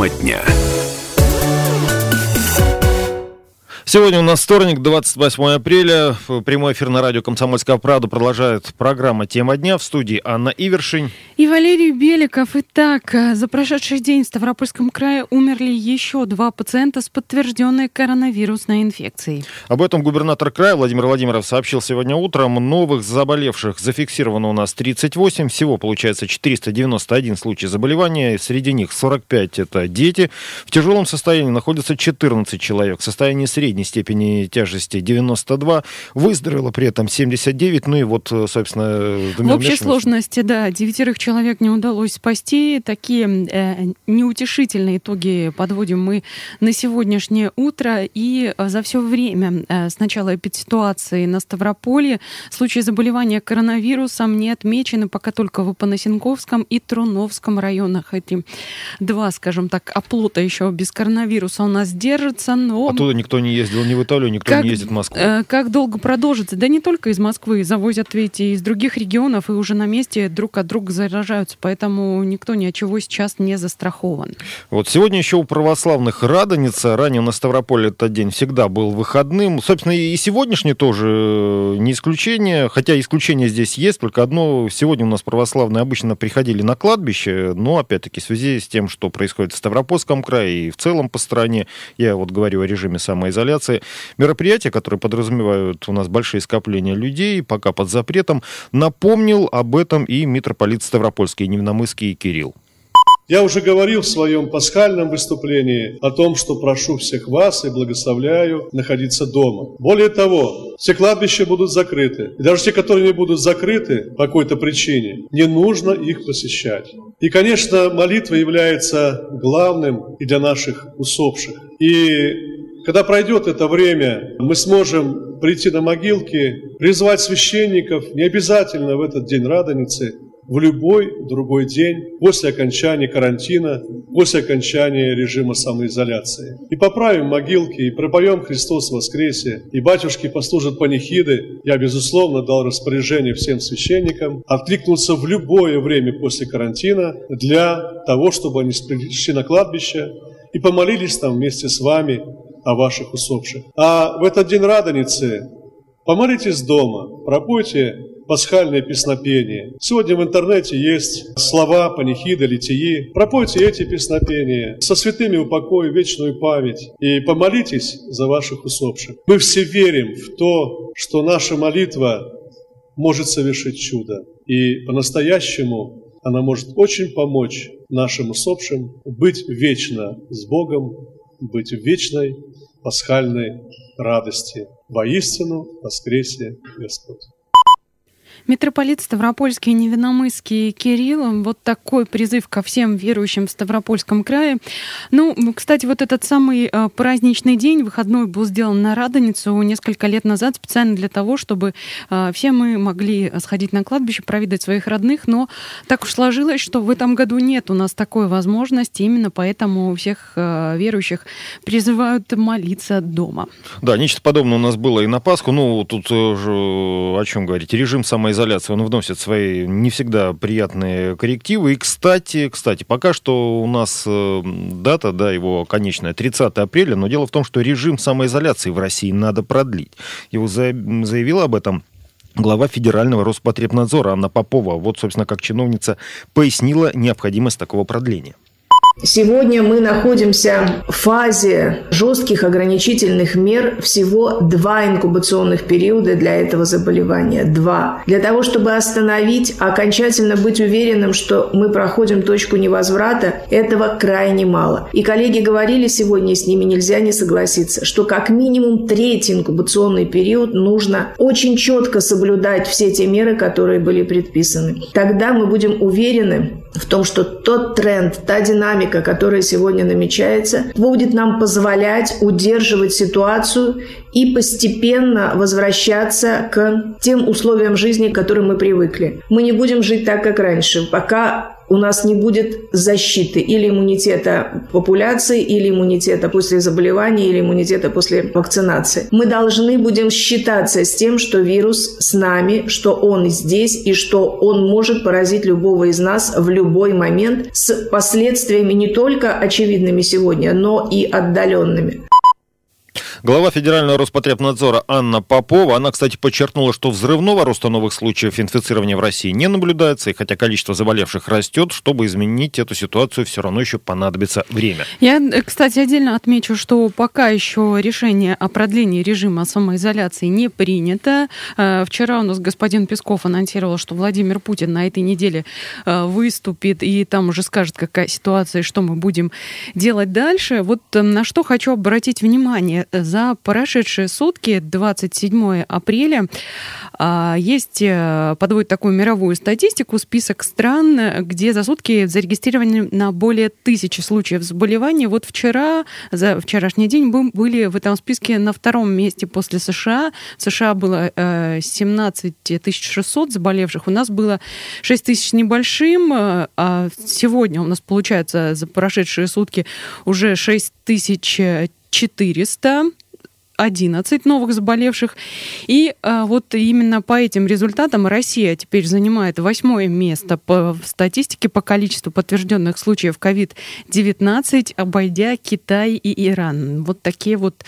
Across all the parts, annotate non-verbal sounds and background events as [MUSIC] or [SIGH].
Тема дня. Сегодня у нас вторник, 28 апреля. Прямой эфир на радио «Комсомольская правда» продолжает программа «Тема дня». В студии Анна Ивершин. И Валерий Беликов. Итак, за прошедший день в Ставропольском крае умерли еще два пациента с подтвержденной коронавирусной инфекцией. Об этом губернатор края Владимир Владимиров сообщил сегодня утром. Новых заболевших зафиксировано у нас 38. Всего, получается, 491 случай заболевания. Среди них 45 – это дети. В тяжелом состоянии находятся 14 человек. В состоянии средней средней степени тяжести 92, выздоровело при этом 79, ну и вот, собственно... В общей сложности, да, девятерых человек не удалось спасти. Такие э, неутешительные итоги подводим мы на сегодняшнее утро. И э, за все время э, с начала эпидситуации на Ставрополье случаи заболевания коронавирусом не отмечены пока только в Апанасенковском и Труновском районах. Эти два, скажем так, оплота еще без коронавируса у нас держатся, но... Оттуда никто не ездит ездил не в Италию, никто как, не ездит в Москву. Э, как долго продолжится? Да не только из Москвы, завозят ведь и из других регионов, и уже на месте друг от друга заражаются, поэтому никто ни от чего сейчас не застрахован. Вот сегодня еще у православных Радоница, ранее на Ставрополе этот день всегда был выходным. Собственно, и сегодняшний тоже э, не исключение, хотя исключение здесь есть, только одно, сегодня у нас православные обычно приходили на кладбище, но опять-таки в связи с тем, что происходит в Ставропольском крае и в целом по стране, я вот говорю о режиме самоизоляции, организации. Мероприятия, которые подразумевают у нас большие скопления людей, пока под запретом, напомнил об этом и митрополит Ставропольский, Невномысский Кирилл. Я уже говорил в своем пасхальном выступлении о том, что прошу всех вас и благословляю находиться дома. Более того, все кладбища будут закрыты. И даже те, которые не будут закрыты по какой-то причине, не нужно их посещать. И, конечно, молитва является главным и для наших усопших. И когда пройдет это время, мы сможем прийти на могилки, призвать священников, не обязательно в этот день Радоницы, в любой другой день после окончания карантина, после окончания режима самоизоляции. И поправим могилки, и пропоем «Христос воскресе», и батюшки послужат панихиды. Я, безусловно, дал распоряжение всем священникам откликнуться в любое время после карантина для того, чтобы они пришли на кладбище и помолились там вместе с вами о ваших усопших. А в этот день Радоницы помолитесь дома, пропойте пасхальное песнопение. Сегодня в интернете есть слова, панихиды, литии. Пропойте эти песнопения, со святыми упокой, вечную память, и помолитесь за ваших усопших. Мы все верим в то, что наша молитва может совершить чудо. И по-настоящему она может очень помочь нашим усопшим быть вечно с Богом, быть в вечной пасхальной радости. Воистину воскресе Господь. Митрополит Ставропольский Невиномысский Кирилл. Вот такой призыв ко всем верующим в Ставропольском крае. Ну, кстати, вот этот самый э, праздничный день, выходной, был сделан на Радоницу несколько лет назад специально для того, чтобы э, все мы могли сходить на кладбище, проведать своих родных. Но так уж сложилось, что в этом году нет у нас такой возможности. Именно поэтому всех э, верующих призывают молиться дома. Да, нечто подобное у нас было и на Пасху. Ну, тут о чем говорить. Режим самоизоляции самоизоляции, он вносит свои не всегда приятные коррективы. И, кстати, кстати, пока что у нас э, дата, да, его конечная 30 апреля, но дело в том, что режим самоизоляции в России надо продлить. Его заявила об этом глава Федерального Роспотребнадзора Анна Попова. Вот, собственно, как чиновница пояснила необходимость такого продления. Сегодня мы находимся в фазе жестких ограничительных мер. Всего два инкубационных периода для этого заболевания. Два. Для того, чтобы остановить, окончательно быть уверенным, что мы проходим точку невозврата, этого крайне мало. И коллеги говорили сегодня, с ними нельзя не согласиться, что как минимум третий инкубационный период нужно очень четко соблюдать все те меры, которые были предписаны. Тогда мы будем уверены в том, что тот тренд, та динамика, которая сегодня намечается, будет нам позволять удерживать ситуацию и постепенно возвращаться к тем условиям жизни, к которым мы привыкли. Мы не будем жить так, как раньше. Пока у нас не будет защиты или иммунитета популяции, или иммунитета после заболевания, или иммунитета после вакцинации. Мы должны будем считаться с тем, что вирус с нами, что он здесь и что он может поразить любого из нас в любой момент с последствиями не только очевидными сегодня, но и отдаленными. Глава Федерального Роспотребнадзора Анна Попова, она, кстати, подчеркнула, что взрывного роста новых случаев инфицирования в России не наблюдается, и хотя количество заболевших растет, чтобы изменить эту ситуацию, все равно еще понадобится время. Я, кстати, отдельно отмечу, что пока еще решение о продлении режима самоизоляции не принято. Э, вчера у нас господин Песков анонсировал, что Владимир Путин на этой неделе э, выступит и там уже скажет, какая ситуация и что мы будем делать дальше. Вот э, на что хочу обратить внимание за прошедшие сутки, 27 апреля, а, есть, э, подводит такую мировую статистику, список стран, где за сутки зарегистрированы на более тысячи случаев заболеваний. Вот вчера, за вчерашний день, были в этом списке на втором месте после США. В США было 17 э, 600 заболевших, у нас было 6 тысяч небольшим, э, а сегодня у нас получается за прошедшие сутки уже 6 тысяч 400 11 новых заболевших. И а, вот именно по этим результатам Россия теперь занимает восьмое место по статистике по количеству подтвержденных случаев COVID-19, обойдя Китай и Иран. Вот такие вот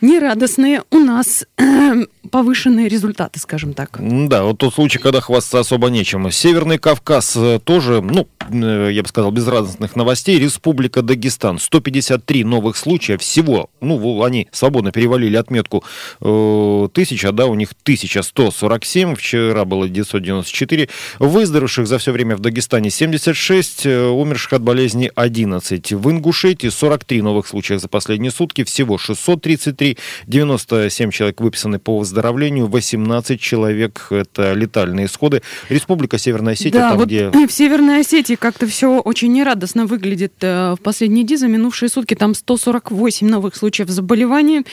нерадостные у нас [CLEARS THROAT] повышенные результаты, скажем так. Да, вот тот случай, когда хвастаться особо нечем. Северный Кавказ э, тоже, ну, я бы сказал, без радостных новостей. Республика Дагестан. 153 новых случая всего. Ну, они свободно перевалили отметку э, тысяча, да, у них 1147. Вчера было 994. Выздоровевших за все время в Дагестане 76, э, умерших от болезни 11. В Ингушетии 43 новых случая за последние сутки. Всего 633. 97 человек выписаны по выздоровлению выздоровлению 18 человек. Это летальные исходы. Республика Северная Осетия, да, там, вот где... [CLEARS THROAT] в Северной Осетии как-то все очень нерадостно выглядит э, в последние дни. За минувшие сутки там 148 новых случаев заболевания.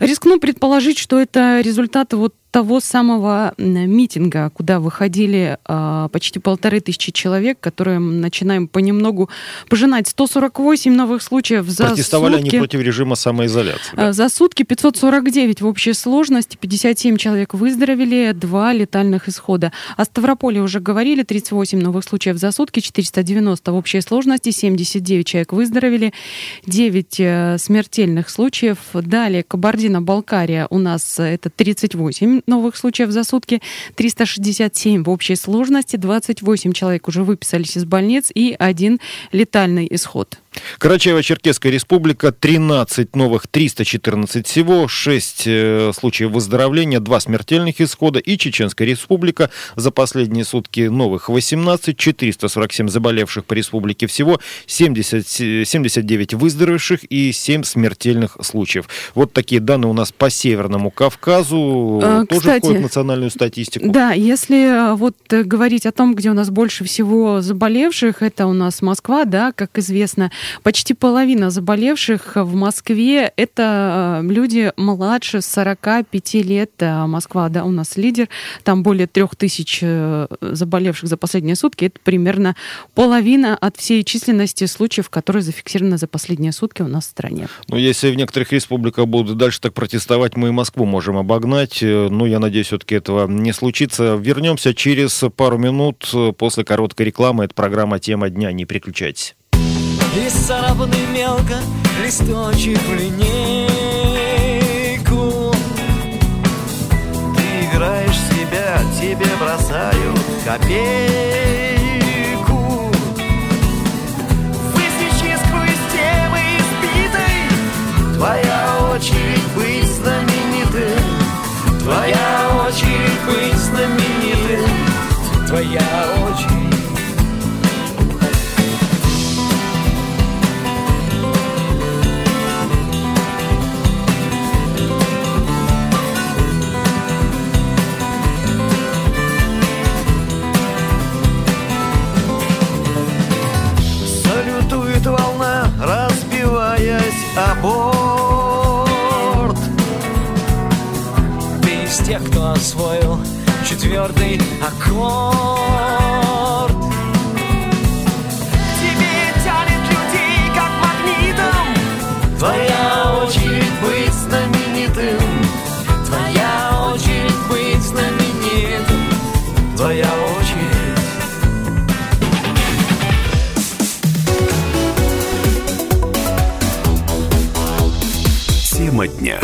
Рискну предположить, что это результаты вот того самого митинга, куда выходили э, почти полторы тысячи человек, которые начинаем понемногу пожинать 148 новых случаев за Протестовали сутки. они против режима самоизоляции. Да? Э, за сутки 549 в общей сложности, 57 человек выздоровели, два летальных исхода. О Ставрополе уже говорили, 38 новых случаев за сутки, 490 в общей сложности, 79 человек выздоровели, 9 э, смертельных случаев. Далее Кабардино-Балкария у нас это 38 новых случаев за сутки, 367 в общей сложности, 28 человек уже выписались из больниц и один летальный исход. Карачаево-Черкесская республика, 13 новых, 314 всего, 6 э, случаев выздоровления, 2 смертельных исхода. И Чеченская республика, за последние сутки новых 18, 447 заболевших по республике всего, 70, 79 выздоровевших и 7 смертельных случаев. Вот такие данные у нас по Северному Кавказу, а, тоже кстати, входят в национальную статистику. Да, если э, вот говорить о том, где у нас больше всего заболевших, это у нас Москва, да, как известно, Почти половина заболевших в Москве – это э, люди младше 45 лет. А Москва, да, у нас лидер. Там более трех тысяч э, заболевших за последние сутки. Это примерно половина от всей численности случаев, которые зафиксированы за последние сутки у нас в стране. Ну, если в некоторых республиках будут дальше так протестовать, мы и Москву можем обогнать. Э, ну, я надеюсь, все-таки этого не случится. Вернемся через пару минут после короткой рекламы. Это программа «Тема дня». Не переключайтесь. И царапанный мелко листочек в линейку. Ты играешь себя, тебе бросают копейку. Высечи сквозь темы избитой. Твоя очередь быть знаменитым Твоя очередь быть знаменитым Твоя очередь о борт Ты из тех, кто освоил четвертый аккорд Тема дня.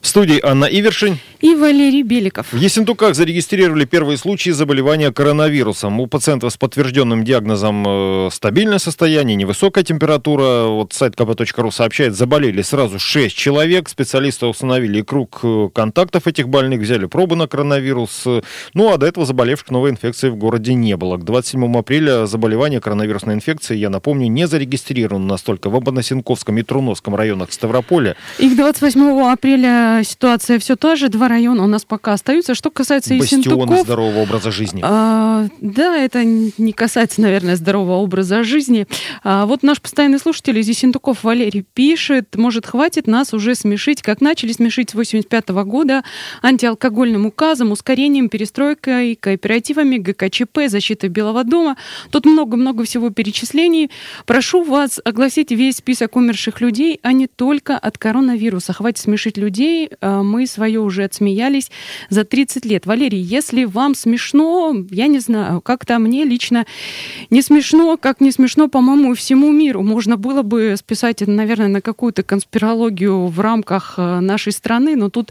В студии Анна Ивершин и Валерий Беликов. В Ессентуках зарегистрировали первые случаи заболевания коронавирусом. У пациентов с подтвержденным диагнозом э, стабильное состояние, невысокая температура. Вот сайт kp.ru сообщает, заболели сразу 6 человек. Специалисты установили круг э, контактов этих больных, взяли пробы на коронавирус. Ну, а до этого заболевших новой инфекции в городе не было. К 27 апреля заболевание коронавирусной инфекции, я напомню, не зарегистрировано настолько в Абанасенковском и Труновском районах Ставрополя. И к 28 апреля ситуация все та же. Два района у нас пока остаются. Что касается Бастионы Ессентуков... здорового образа жизни. А, да, это не касается, наверное, здорового образа жизни. А, вот наш постоянный слушатель из Ессентуков Валерий пишет, может, хватит нас уже смешить, как начали смешить с 85 года антиалкогольным указом, ускорением, перестройкой, кооперативами, ГКЧП, защитой Белого дома. Тут много-много всего перечислений. Прошу вас огласить весь список умерших людей, а не только от коронавируса. Хватит смешить людей, а, мы свое уже отсмеялись за 30 лет. Валерий, если вам смешно, я не знаю, как-то мне лично не смешно, как не смешно, по-моему, всему миру. Можно было бы списать это, наверное, на какую-то конспирологию в рамках э, нашей страны, но тут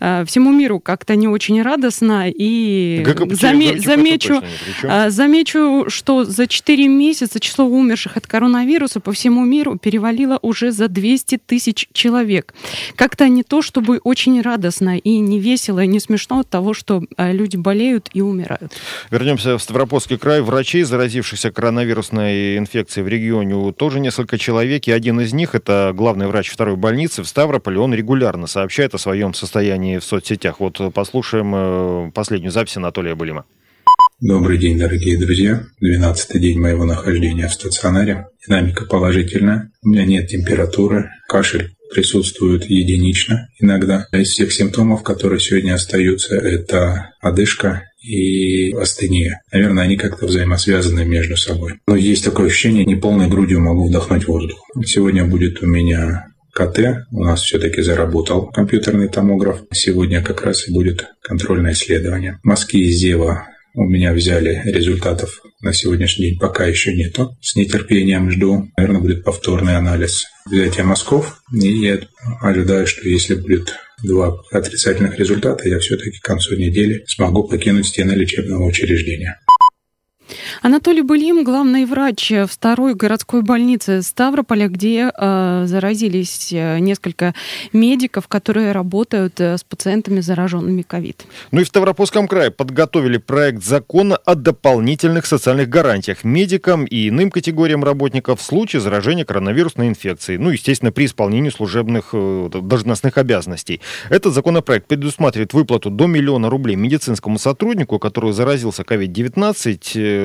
э, всему миру как-то не очень радостно. И заме- замечу, а, Замечу, что за 4 месяца число умерших от коронавируса по всему миру перевалило уже за 200 тысяч человек. Как-то не то, чтобы очень радостно и не весело, и не смешно от того, что а, люди болеют и умирают. Вернемся в Ставропольский край. Врачей, заразившихся коронавирусной инфекцией в регионе, тоже несколько человек. И один из них, это главный врач второй больницы в Ставрополе, он регулярно сообщает о своем состоянии в соцсетях. Вот послушаем э, последнюю запись Анатолия Былима. Добрый день, дорогие друзья. 12 день моего нахождения в стационаре. Динамика положительная. У меня нет температуры. Кашель присутствует единично иногда. Из всех симптомов, которые сегодня остаются, это одышка и астения. Наверное, они как-то взаимосвязаны между собой. Но есть такое ощущение, не полной грудью могу вдохнуть воздух. Сегодня будет у меня КТ. У нас все-таки заработал компьютерный томограф. Сегодня как раз и будет контрольное исследование. Мазки из Зева у меня взяли результатов на сегодняшний день пока еще нету. С нетерпением жду. Наверное, будет повторный анализ взятия мазков. И я ожидаю, что если будет два отрицательных результата, я все-таки к концу недели смогу покинуть стены лечебного учреждения. Анатолий Былим, главный врач второй городской больницы Ставрополя, где э, заразились э, несколько медиков, которые работают э, с пациентами, зараженными ковид. Ну и в Ставропольском крае подготовили проект закона о дополнительных социальных гарантиях медикам и иным категориям работников в случае заражения коронавирусной инфекцией. Ну, естественно, при исполнении служебных э, должностных обязанностей. Этот законопроект предусматривает выплату до миллиона рублей медицинскому сотруднику, который заразился COVID-19,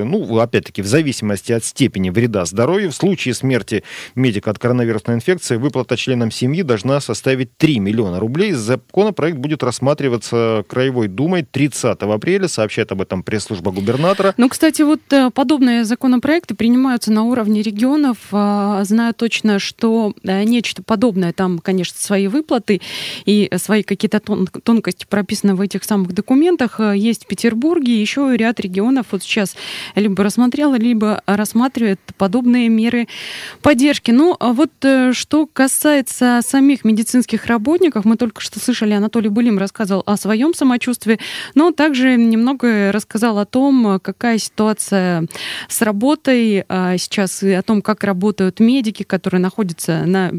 ну, опять-таки, в зависимости от степени вреда здоровью. В случае смерти медика от коронавирусной инфекции выплата членам семьи должна составить 3 миллиона рублей. Законопроект будет рассматриваться Краевой Думой 30 апреля, сообщает об этом пресс-служба губернатора. Ну, кстати, вот э, подобные законопроекты принимаются на уровне регионов. А, Знаю точно, что э, нечто подобное, там, конечно, свои выплаты и свои какие-то тон- тонкости прописаны в этих самых документах. Э, Есть в Петербурге, еще ряд регионов вот сейчас либо рассмотрела, либо рассматривает подобные меры поддержки. Ну, а вот э, что касается самих медицинских работников, мы только что слышали, Анатолий Былим рассказывал о своем самочувствии, но также немного рассказал о том, какая ситуация с работой а, сейчас, и о том, как работают медики, которые находятся на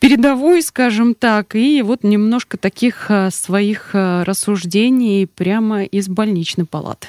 передовой, скажем так, и вот немножко таких а, своих а, рассуждений прямо из больничной палаты.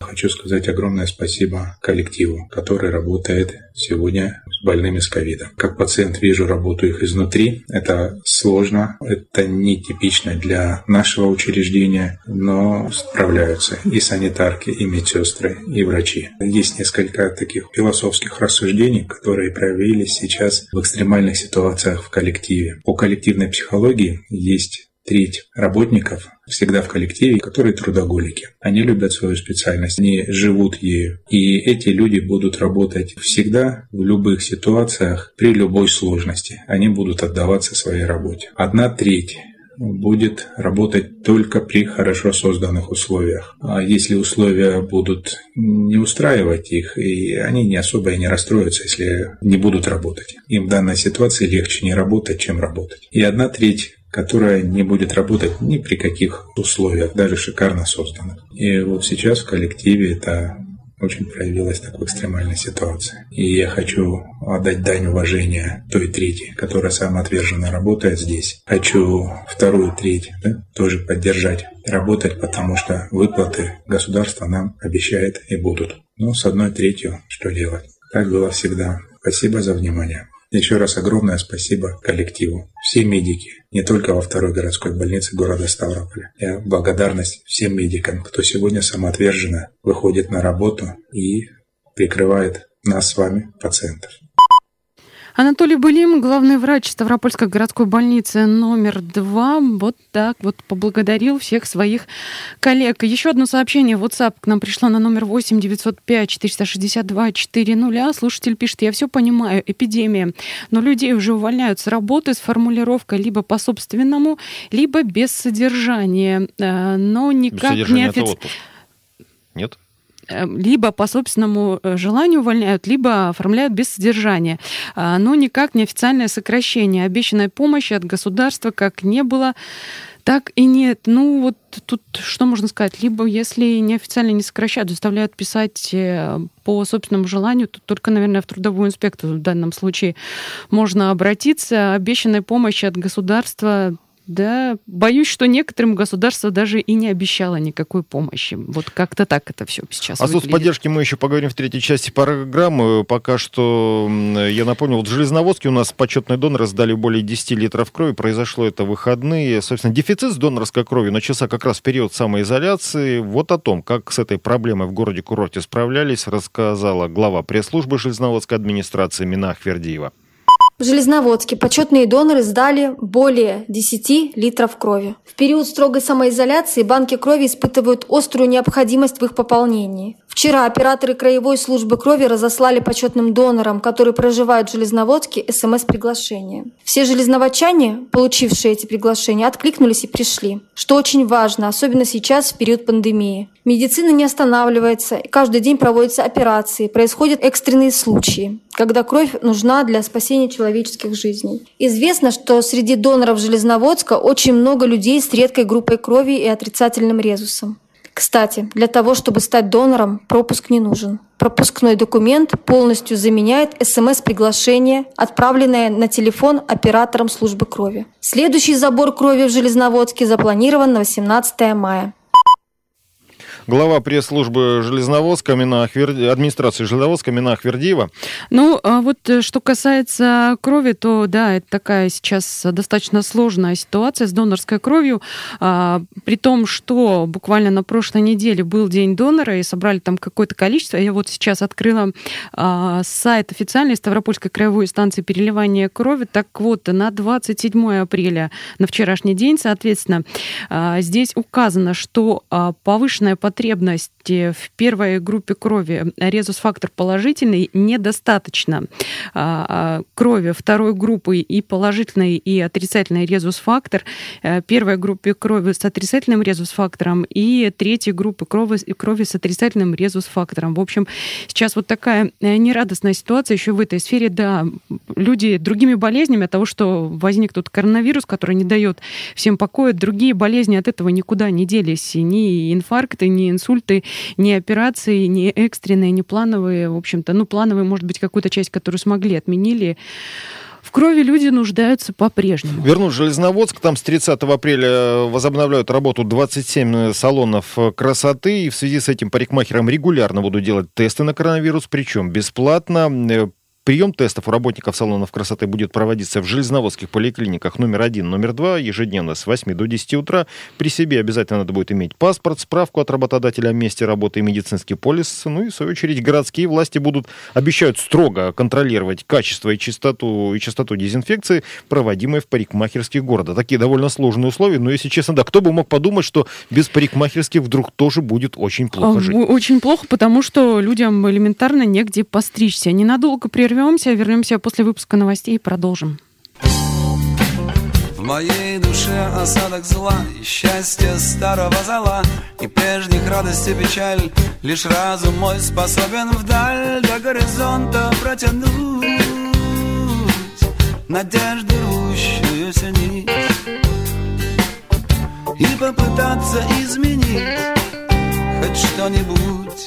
Хочу сказать огромное спасибо коллективу, который работает сегодня с больными с ковидом. Как пациент вижу работу их изнутри. Это сложно, это нетипично для нашего учреждения, но справляются и санитарки, и медсестры, и врачи. Есть несколько таких философских рассуждений, которые проявились сейчас в экстремальных ситуациях в коллективе. По коллективной психологии есть треть работников всегда в коллективе, которые трудоголики. Они любят свою специальность, они живут ею. И эти люди будут работать всегда, в любых ситуациях, при любой сложности. Они будут отдаваться своей работе. Одна треть будет работать только при хорошо созданных условиях. А если условия будут не устраивать их, и они не особо и не расстроятся, если не будут работать. Им в данной ситуации легче не работать, чем работать. И одна треть которая не будет работать ни при каких условиях, даже шикарно созданных. И вот сейчас в коллективе это очень проявилась такой экстремальной ситуации. И я хочу отдать дань уважения той трети, которая самоотверженно работает здесь. Хочу вторую треть да, тоже поддержать, работать, потому что выплаты государство нам обещает и будут. Но с одной третью что делать? Так было всегда. Спасибо за внимание. Еще раз огромное спасибо коллективу. Все медики, не только во второй городской больнице города Ставрополя. Я благодарность всем медикам, кто сегодня самоотверженно выходит на работу и прикрывает нас с вами, пациентов. Анатолий Былим, главный врач Ставропольской городской больницы номер два, вот так вот поблагодарил всех своих коллег. Еще одно сообщение в WhatsApp к нам пришло на номер 8 905 462 400. Слушатель пишет, я все понимаю, эпидемия, но людей уже увольняют с работы с формулировкой либо по собственному, либо без содержания, э, но никак не официально. Нет? Э, либо по собственному э, желанию увольняют, либо оформляют без содержания. А, но никак не официальное сокращение. Обещанной помощи от государства как не было, так и нет. Ну, вот тут что можно сказать? Либо, если неофициально не сокращают, заставляют писать э, по собственному желанию, то только, наверное, в трудовую инспекцию в данном случае можно обратиться. Обещанной помощи от государства да, боюсь, что некоторым государство даже и не обещало никакой помощи. Вот как-то так это все сейчас О а соцподдержке мы еще поговорим в третьей части программы. Пока что, я напомню, вот в Железноводске у нас почетные доноры сдали более 10 литров крови. Произошло это в выходные. Собственно, дефицит с донорской кровью начался как раз в период самоизоляции. Вот о том, как с этой проблемой в городе-курорте справлялись, рассказала глава пресс-службы Железноводской администрации Мина Ахвердиева. В Железноводске почетные доноры сдали более 10 литров крови. В период строгой самоизоляции банки крови испытывают острую необходимость в их пополнении. Вчера операторы краевой службы крови разослали почетным донорам, которые проживают в Железноводске, СМС-приглашение. Все железноводчане, получившие эти приглашения, откликнулись и пришли. Что очень важно, особенно сейчас, в период пандемии. Медицина не останавливается, и каждый день проводятся операции, происходят экстренные случаи, когда кровь нужна для спасения человеческих жизней. Известно, что среди доноров Железноводска очень много людей с редкой группой крови и отрицательным резусом. Кстати, для того, чтобы стать донором, пропуск не нужен. Пропускной документ полностью заменяет СМС-приглашение, отправленное на телефон оператором службы крови. Следующий забор крови в Железноводске запланирован на 18 мая глава пресс-службы Железноводска Минах администрации Железноводска Минах Вердиева. Ну, а вот э, что касается крови, то да, это такая сейчас достаточно сложная ситуация с донорской кровью, а, при том, что буквально на прошлой неделе был день донора и собрали там какое-то количество. Я вот сейчас открыла а, сайт официальной Ставропольской краевой станции переливания крови. Так вот, на 27 апреля, на вчерашний день, соответственно, а, здесь указано, что а, повышенная потребность потребности в первой группе крови резус-фактор положительный недостаточно. А, а, крови второй группы и положительный, и отрицательный резус-фактор. Э, первой группе крови с отрицательным резус-фактором и третьей группы крови, крови с отрицательным резус-фактором. В общем, сейчас вот такая э, нерадостная ситуация еще в этой сфере. Да, люди другими болезнями от того, что возник тут коронавирус, который не дает всем покоя, другие болезни от этого никуда не делись. Ни инфаркты, ни инсульты, ни операции, ни экстренные, ни плановые. В общем-то, ну, плановые, может быть, какую-то часть, которую смогли, отменили. В крови люди нуждаются по-прежнему. Вернусь в Железноводск. Там с 30 апреля возобновляют работу 27 салонов красоты. И в связи с этим парикмахерам регулярно будут делать тесты на коронавирус, причем бесплатно. Прием тестов у работников салонов красоты будет проводиться в железноводских поликлиниках номер один, номер два, ежедневно с 8 до 10 утра. При себе обязательно надо будет иметь паспорт, справку от работодателя о месте работы и медицинский полис. Ну и, в свою очередь, городские власти будут, обещают строго контролировать качество и частоту, и частоту дезинфекции, проводимой в парикмахерских города. Такие довольно сложные условия, но, если честно, да, кто бы мог подумать, что без парикмахерских вдруг тоже будет очень плохо жить. Очень плохо, потому что людям элементарно негде постричься. Ненадолго прервем прервемся, вернемся после выпуска новостей и продолжим. моей душе осадок зла И счастье старого зала И прежних радости печаль Лишь разум мой способен вдаль До горизонта протянуть Надежды рвущуюся нить И попытаться изменить Хоть что-нибудь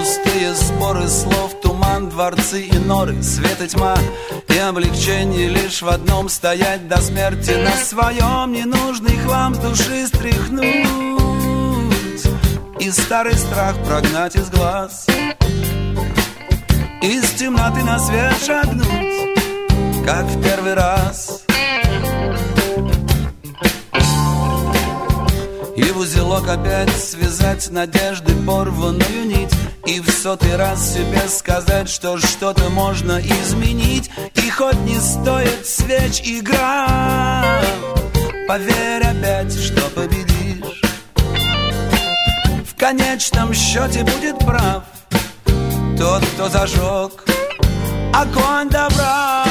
Пустые споры слов туман, дворцы и норы, свет и тьма И облегчение лишь в одном стоять до смерти На своем ненужный хлам души стряхнуть. И старый страх прогнать из глаз Из темноты на свет шагнуть, как в первый раз И в узелок опять связать надежды порванную нить. И в сотый раз себе сказать, что что-то можно изменить. И хоть не стоит свеч игра Поверь опять, что победишь. В конечном счете будет прав Тот, кто зажег огонь добра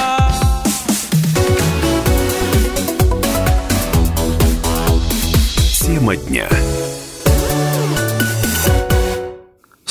Тема дня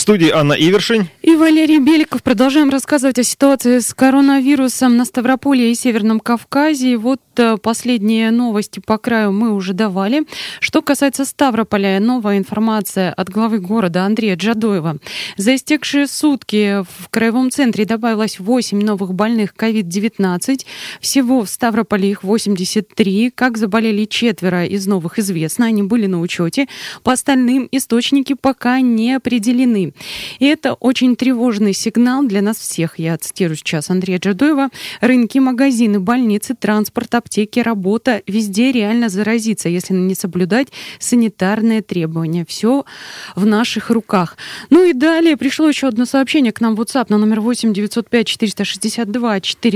студии Анна Ивершин и Валерий Беликов. Продолжаем рассказывать о ситуации с коронавирусом на Ставрополье и Северном Кавказе. Вот э, последние новости по краю мы уже давали. Что касается Ставрополя, новая информация от главы города Андрея Джадоева. За истекшие сутки в краевом центре добавилось 8 новых больных COVID-19. Всего в Ставрополе их 83. Как заболели четверо из новых известно. Они были на учете. По остальным источники пока не определены. И это очень тревожный сигнал для нас всех. Я цитирую сейчас Андрея Джадоева. Рынки, магазины, больницы, транспорт, аптеки, работа. Везде реально заразиться, если не соблюдать санитарные требования. Все в наших руках. Ну и далее пришло еще одно сообщение к нам в WhatsApp на номер 8 905 462 400.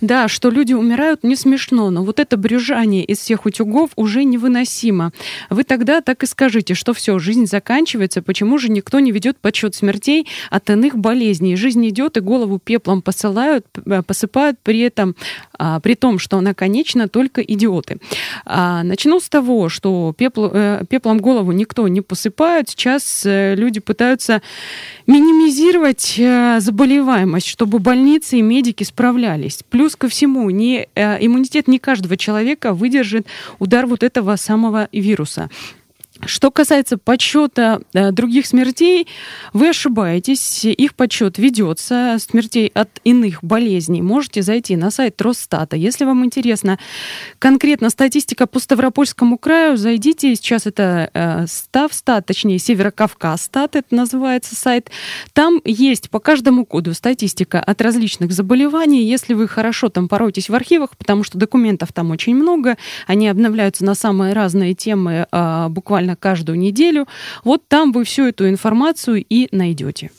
Да, что люди умирают, не смешно, но вот это брюжание из всех утюгов уже невыносимо. Вы тогда так и скажите, что все, жизнь заканчивается, почему же никто не ведет подсчет смертей от иных болезней. Жизнь идет и голову пеплом посылают, э, посыпают при этом, а, при том, что она конечна, только идиоты. А, начну с того, что пепл, э, пеплом голову никто не посыпает. Сейчас э, люди пытаются минимизировать заболеваемость, чтобы больницы и медики справлялись. Плюс ко всему, не, иммунитет не каждого человека выдержит удар вот этого самого вируса. Что касается подсчета э, других смертей, вы ошибаетесь. Их подсчет ведется. Смертей от иных болезней можете зайти на сайт Росстата. Если вам интересна конкретно статистика по Ставропольскому краю, зайдите. Сейчас это э, Ставстат, точнее Северокавказ стат, это называется сайт. Там есть по каждому коду статистика от различных заболеваний. Если вы хорошо там поройтесь в архивах, потому что документов там очень много, они обновляются на самые разные темы э, буквально буквально каждую неделю. Вот там вы всю эту информацию и найдете.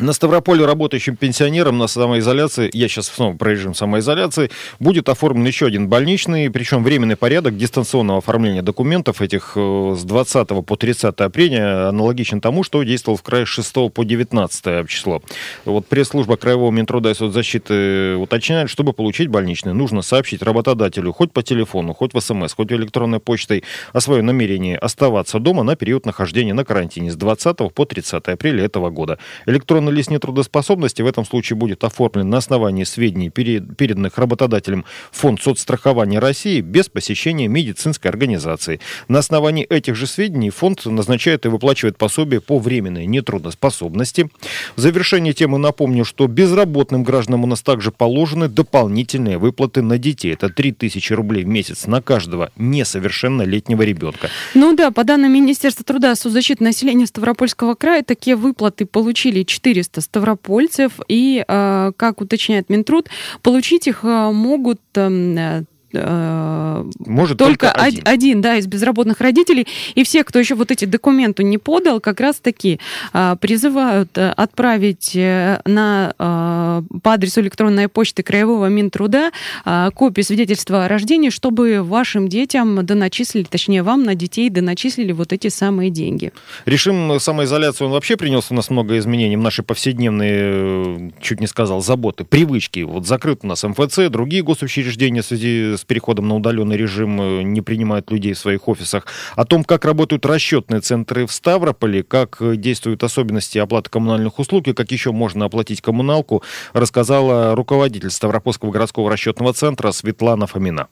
На Ставрополе работающим пенсионерам на самоизоляции, я сейчас снова про режим самоизоляции, будет оформлен еще один больничный, причем временный порядок дистанционного оформления документов этих э, с 20 по 30 апреля аналогичен тому, что действовал в крае с 6 по 19 число. Вот пресс-служба Краевого Минтруда и соцзащиты уточняет, чтобы получить больничный, нужно сообщить работодателю хоть по телефону, хоть в СМС, хоть электронной почтой о своем намерении оставаться дома на период нахождения на карантине с 20 по 30 апреля этого года. Электронный Электронный лист нетрудоспособности в этом случае будет оформлен на основании сведений, переданных работодателем Фонд соцстрахования России без посещения медицинской организации. На основании этих же сведений фонд назначает и выплачивает пособие по временной нетрудоспособности. В завершение темы напомню, что безработным гражданам у нас также положены дополнительные выплаты на детей. Это 3000 рублей в месяц на каждого несовершеннолетнего ребенка. Ну да, по данным Министерства труда и соцзащиты населения Ставропольского края, такие выплаты получили 4 400 ставропольцев, и, э, как уточняет Минтруд, получить их э, могут эм, может только, только один. один, да, из безработных родителей. И все, кто еще вот эти документы не подал, как раз таки э, призывают э, отправить э, на, э, по адресу электронной почты Краевого Минтруда э, копию свидетельства о рождении, чтобы вашим детям доначислили, точнее вам на детей доначислили вот эти самые деньги. Режим самоизоляции, он вообще принес у нас много изменений в наши повседневные, чуть не сказал, заботы, привычки. Вот закрыт у нас МФЦ, другие госучреждения в связи с переходом на удаленный режим э, не принимают людей в своих офисах. О том, как работают расчетные центры в Ставрополе, как действуют особенности оплаты коммунальных услуг и как еще можно оплатить коммуналку, рассказала руководитель Ставропольского городского расчетного центра Светлана Фомина.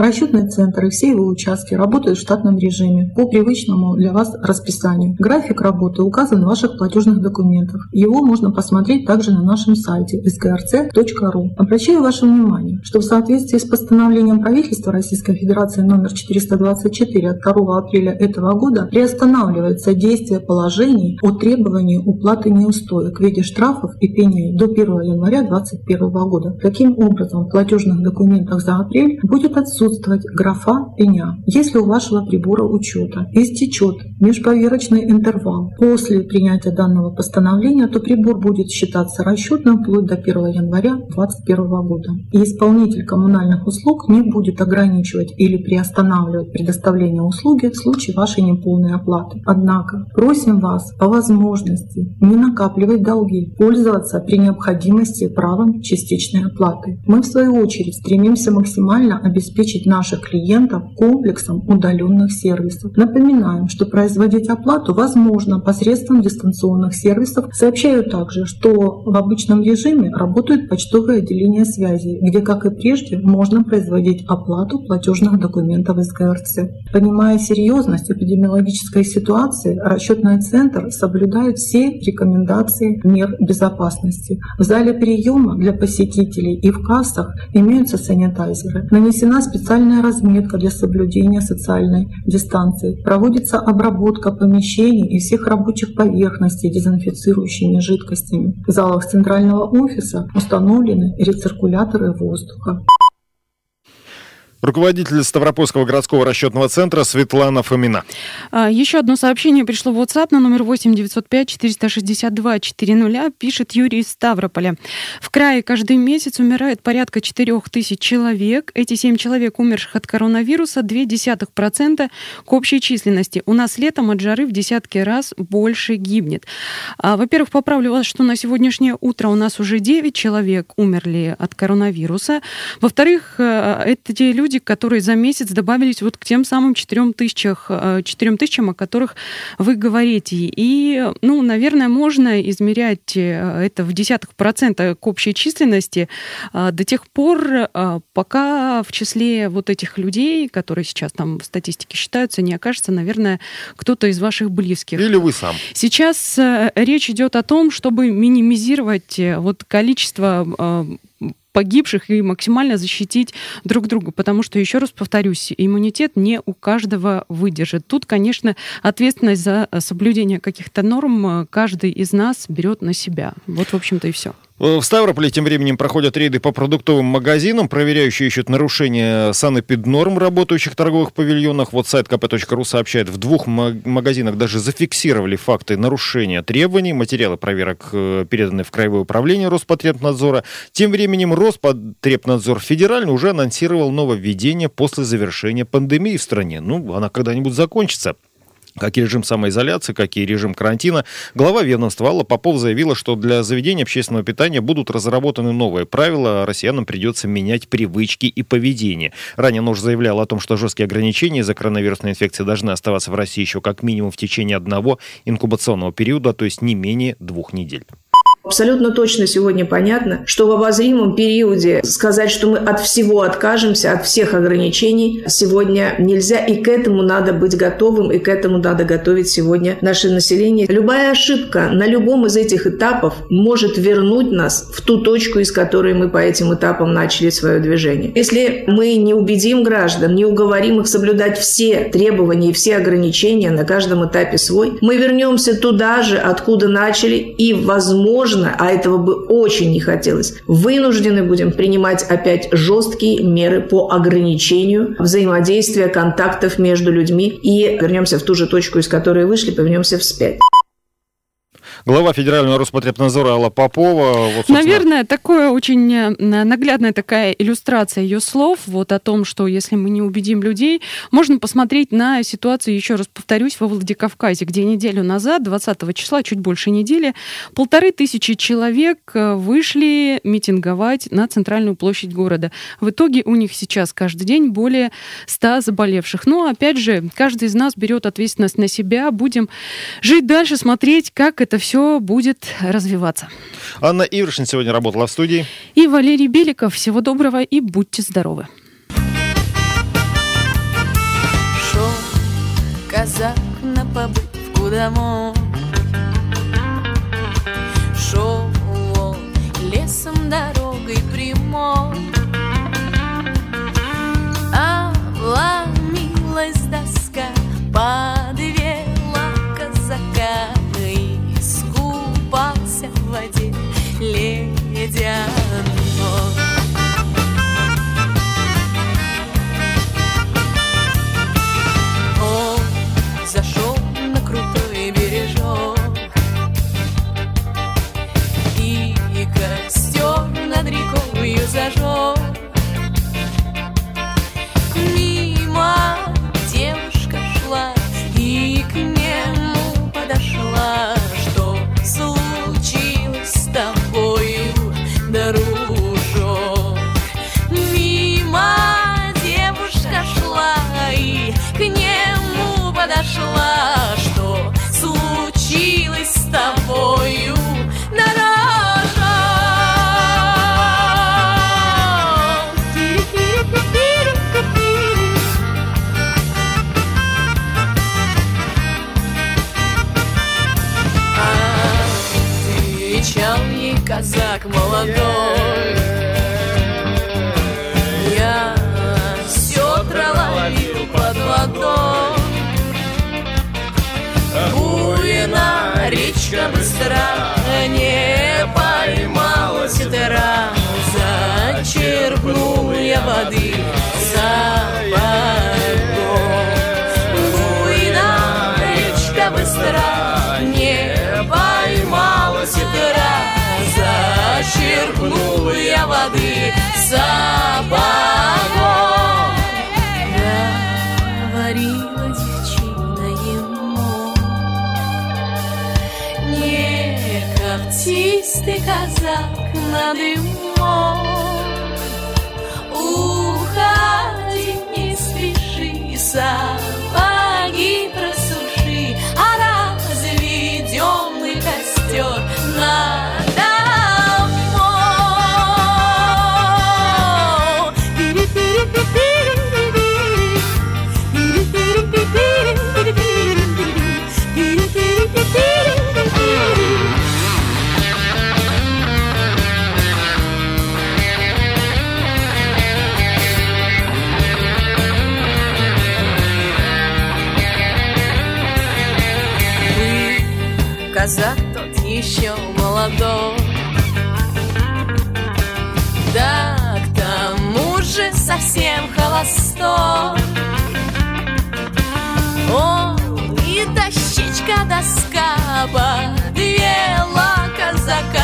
Расчетные центры и все его участки работают в штатном режиме по привычному для вас расписанию. График работы указан в ваших платежных документах. Его можно посмотреть также на нашем сайте sgrc.ru. Обращаю ваше внимание, что в соответствии с постановлением правительства Российской Федерации номер 424 от 2 апреля этого года приостанавливается действие положений о требовании уплаты неустоек в виде штрафов и пений до 1 января 2021 года. Таким образом, в платежных документах за апрель будет отсутствовать отсутствовать графа «Пеня». Если у вашего прибора учета истечет межповерочный интервал после принятия данного постановления, то прибор будет считаться расчетным вплоть до 1 января 2021 года. И исполнитель коммунальных услуг не будет ограничивать или приостанавливать предоставление услуги в случае вашей неполной оплаты. Однако просим вас по возможности не накапливать долги, пользоваться при необходимости правом частичной оплаты. Мы в свою очередь стремимся максимально обеспечить обеспечить наших клиентов комплексом удаленных сервисов. Напоминаем, что производить оплату возможно посредством дистанционных сервисов. Сообщаю также, что в обычном режиме работают почтовые отделения связи, где, как и прежде, можно производить оплату платежных документов из ГРЦ. Понимая серьезность эпидемиологической ситуации, расчетный центр соблюдает все рекомендации мер безопасности. В зале приема для посетителей и в кассах имеются санитайзеры. Нанесена специальная специальная разметка для соблюдения социальной дистанции. Проводится обработка помещений и всех рабочих поверхностей дезинфицирующими жидкостями. В залах центрального офиса установлены рециркуляторы воздуха. Руководитель Ставропольского городского расчетного центра Светлана Фомина. А, еще одно сообщение пришло в WhatsApp на номер 8 905 462 400. Пишет Юрий из Ставрополя. В крае каждый месяц умирает порядка 4 тысяч человек. Эти 7 человек, умерших от коронавируса, 0,2% к общей численности. У нас летом от жары в десятки раз больше гибнет. А, во-первых, поправлю вас, что на сегодняшнее утро у нас уже 9 человек умерли от коронавируса. Во-вторых, э, эти люди люди, которые за месяц добавились вот к тем самым 4 тысячам, 4 тысячам, о которых вы говорите. И, ну, наверное, можно измерять э, это в десятых процентах к общей численности э, до тех пор, э, пока в числе вот этих людей, которые сейчас там в статистике считаются, не окажется, наверное, кто-то из ваших близких. Или вы сам. Сейчас речь идет о том, чтобы минимизировать вот количество погибших и максимально защитить друг друга, потому что, еще раз повторюсь, иммунитет не у каждого выдержит. Тут, конечно, ответственность за соблюдение каких-то норм э, каждый из нас берет на себя. Вот, в общем-то, и все. В Ставрополе тем временем проходят рейды по продуктовым магазинам. Проверяющие ищут нарушения санэпиднорм работающих торговых павильонах. Вот сайт kp.ru сообщает, в двух магазинах даже зафиксировали факты нарушения требований. Материалы проверок э, переданы в Краевое управление Роспотребнадзора. Тем временем Роспотребнадзор федеральный уже анонсировал нововведение после завершения пандемии в стране. Ну, она когда-нибудь закончится как и режим самоизоляции, как и режим карантина. Глава ведомства Алла Попов заявила, что для заведения общественного питания будут разработаны новые правила, а россиянам придется менять привычки и поведение. Ранее она уже заявляла о том, что жесткие ограничения из-за коронавирусной инфекции должны оставаться в России еще как минимум в течение одного инкубационного периода, то есть не менее двух недель. Абсолютно точно сегодня понятно, что в обозримом периоде сказать, что мы от всего откажемся, от всех ограничений, сегодня нельзя, и к этому надо быть готовым, и к этому надо готовить сегодня наше население. Любая ошибка на любом из этих этапов может вернуть нас в ту точку, из которой мы по этим этапам начали свое движение. Если мы не убедим граждан, не уговорим их соблюдать все требования и все ограничения на каждом этапе свой, мы вернемся туда же, откуда начали, и, возможно, услышано, а этого бы очень не хотелось, вынуждены будем принимать опять жесткие меры по ограничению взаимодействия, контактов между людьми. И вернемся в ту же точку, из которой вышли, повернемся вспять глава Федерального Роспотребнадзора Алла Попова. Вот, Наверное, такое очень э, наглядная такая иллюстрация ее слов вот о том, что если мы не убедим людей, можно посмотреть на ситуацию, еще раз повторюсь, во Владикавказе, где неделю назад, 20 числа, чуть больше недели, полторы тысячи человек э, вышли митинговать на центральную площадь города. В итоге у них сейчас каждый день более 100 заболевших. Но, опять же, каждый из нас берет ответственность на себя. Будем жить дальше, смотреть, как это все все будет развиваться. Анна Ивршин сегодня работала в студии. И Валерий Беликов. Всего доброго и будьте здоровы. Шел казак на побывку домой. Шел лесом дорогой прямой. А ломилась доска подвела media. Молодой Я сетра ловил под водой. Буйна речка быстра сапогом Говорила девчина ему Не коптистый казак на дымом совсем холостой Он и дощечка доска подвела казака